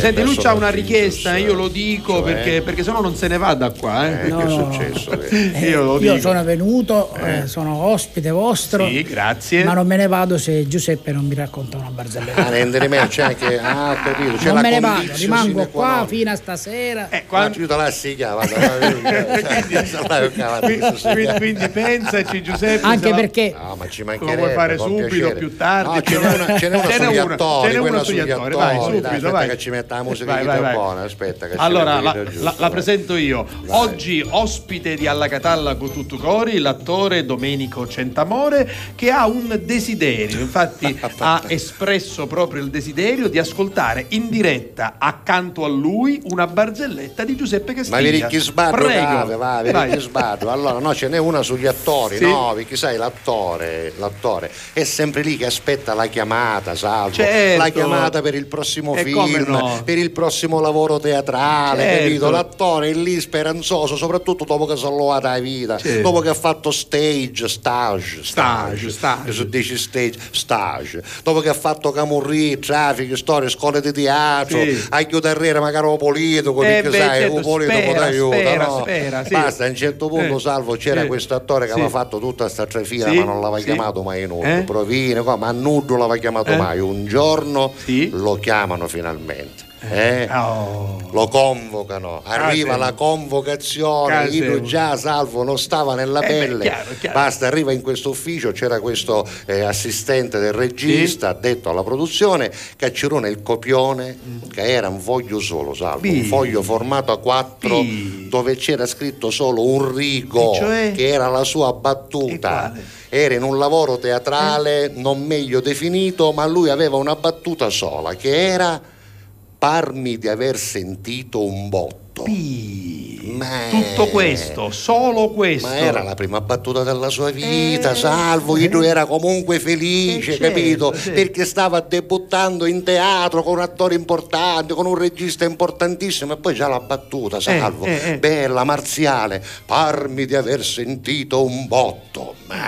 Senti, lui c'ha una richiesta, Jesus, io lo dico cioè? perché, perché sennò non se ne va da qua. Eh. Eh, No, che è successo? Eh, Io lo io dico. sono venuto, eh, sono ospite vostro, Sì, grazie. ma non me ne vado se Giuseppe non mi racconta una Ah, barzelletta. ne intende me, c'è anche. Ah, capito. C'è non la me ne vado, rimango qua fino a stasera. Eh, Quando io te la sigla, quindi, quindi pensaci, Giuseppe. Anche perché No, ma ci Lo mancherebbe. vuoi fare subito, piacere. più tardi? No, ce n'è una, sugli una, attori, ce n'è una sugli attori, vai, subito, vai. La musica Vai, vai, vai. buona, aspetta che Allora, la, giusto, la- la presento io. Vai. Oggi ospite di Alla Catalla con tutto cori, l'attore Domenico Centamore, che ha un desiderio. Infatti ha espresso proprio il desiderio di ascoltare in diretta accanto a lui una barzelletta di Giuseppe Castiglia. Ma sbaglio Prego. grave, va, chi sbaglio. Allora, no, ce n'è una sugli attori, Sì. no, perché sai, l'attore, l'attore è sempre lì che aspetta la chiamata, salvo. Certo. La chiamata per il prossimo E film, no? Per il prossimo lavoro teatrale, Certo. capito? L'attore è lì speranzoso, soprattutto dopo che si è alluvata la vita, Certo. dopo che ha fatto stage, stage, Stage, stage. Si dice stage, stage. Dopo che ha fatto camurri, traffico, storie, scuole di teatro, Sì. ha chiuso a magari un politico, Eh, perché beh, sai, certo, un politico spera, ti aiuta, spera, no? spera, sì. Basta, a un certo punto, Eh, salvo, c'era sì. questo attore che Sì. aveva fatto tutta sta trafila, Sì, ma non l'aveva chiamato mai nudo. Eh? Provine, qua, ma nudo l'aveva chiamato Eh? mai. Un giorno lo chiamano finalmente. Eh? Oh. Lo convocano, arriva Casemo. la convocazione, Casemo. io già salvo non stava nella Eh beh, pelle, chiaro, chiaro. basta, arriva in questo ufficio, c'era questo eh, assistente del regista, detto alla produzione, caccerone il copione, che era un foglio solo, salvo, un Bi. foglio formato a quattro Bi. dove c'era scritto solo un rigo, cioè? che era la sua battuta. Era in un lavoro teatrale non meglio definito, ma lui aveva una battuta sola, che era parmi di aver sentito un botto. Pi. Ma- Tutto questo, solo questo. Ma era la prima battuta della sua vita, salvo, Ido era comunque felice, Eh, certo, capito? sì. Perché stava debuttando in teatro con un attore importante, con un regista importantissimo, e poi già la battuta, salvo, eh, eh. bella, marziale, parmi di aver sentito un botto. Ma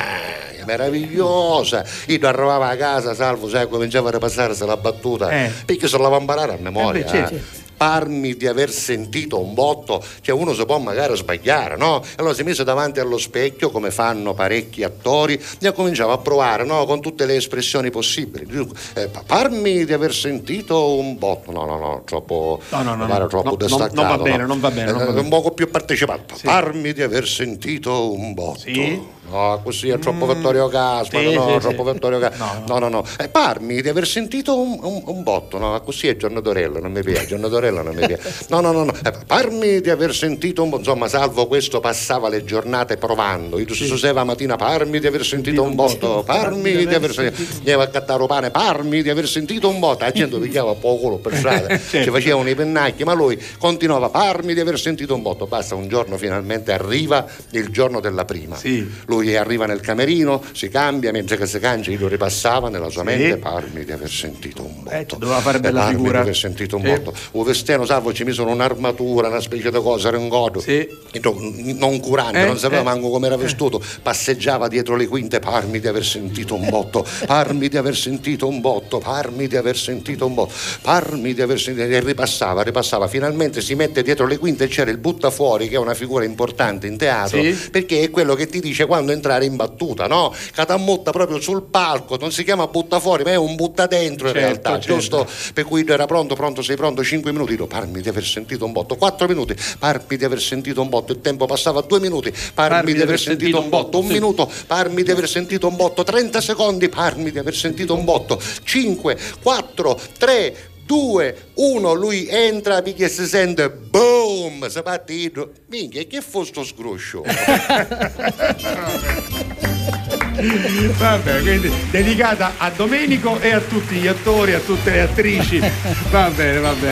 meravigliosa! Ido arrivava a casa, salvo, sai, cominciava a ripassarsi la battuta, Eh. perché se la va a imparare a memoria. Eh beh, certo. eh. Parmi di aver sentito un botto, cioè uno si può magari sbagliare, no? Allora si mise davanti allo specchio, come fanno parecchi attori, e cominciava a provare, no? Con tutte le espressioni possibili. Eh, parmi di aver sentito un botto, no, no, no, troppo, No, no, no, no, troppo no, non- non va bene, no? non va bene, non va Eh, bene. Un poco più partecipato. Sì. Parmi di aver sentito un botto. Sì. No, così è troppo Vittorio Gaspa, sì, no, sì, troppo sì. Vittorio Gaspa. No, No, no, no. Eh, parmi di aver sentito un, un- un botto, no, così è Giorno Dorello, non mi piace, Giorno Dorello non mi piace. No, no, no, no. Eh, parmi di aver sentito un botto, insomma, salvo questo passava le giornate provando. Io si suseva mattina, parmi di aver sentito un botto, parmi di aver sentito. Andiamo a cattare pane, parmi di aver sentito un botto. La gente pigliava poco per strada, ci facevano i pennacchi, ma lui continuava, parmi di aver sentito un botto. Basta, un giorno finalmente arriva il giorno della prima. Sì. Lui arriva nel camerino, si cambia, mentre che si cangia, lo ripassava nella sua Sì. mente, parmi di aver sentito un botto. Eh, doveva fare bella parmi figura. di aver sentito un Sì. botto. Un salvo, ci misero un'armatura, una specie di cosa, era un godo. Sì. No- Non curante, Eh, non sapeva eh. manco come era vestuto, passeggiava dietro le quinte, parmi di aver sentito un botto, parmi di aver sentito un botto, parmi di aver sentito un botto, parmi di aver sentito e ripassava, ripassava, finalmente si mette dietro le quinte e c'era il buttafuori che è una figura importante in teatro, Sì. perché è quello che ti dice quando entrare in battuta, no? Catamotta proprio sul palco, non si chiama buttafuori, ma è un butta dentro in Certo, realtà, certo. giusto? Per cui era pronto, pronto, sei pronto, 5 minuti, no, parmi di aver sentito un botto, 4 minuti, parmi di aver sentito un botto, il tempo passava a 2 minuti, parmi, di aver sentito un botto, un sì. minuto, parmi di aver sentito un botto, 30 secondi, parmi di aver sentito un botto, 5, 4, 3, 2, 1, lui entra perché si sente boom, si parte idro. Minchia, che fu sto sgruscio? Vabbè, quindi dedicata a Domenico e a tutti gli attori, a tutte le attrici. Va bene, va bene.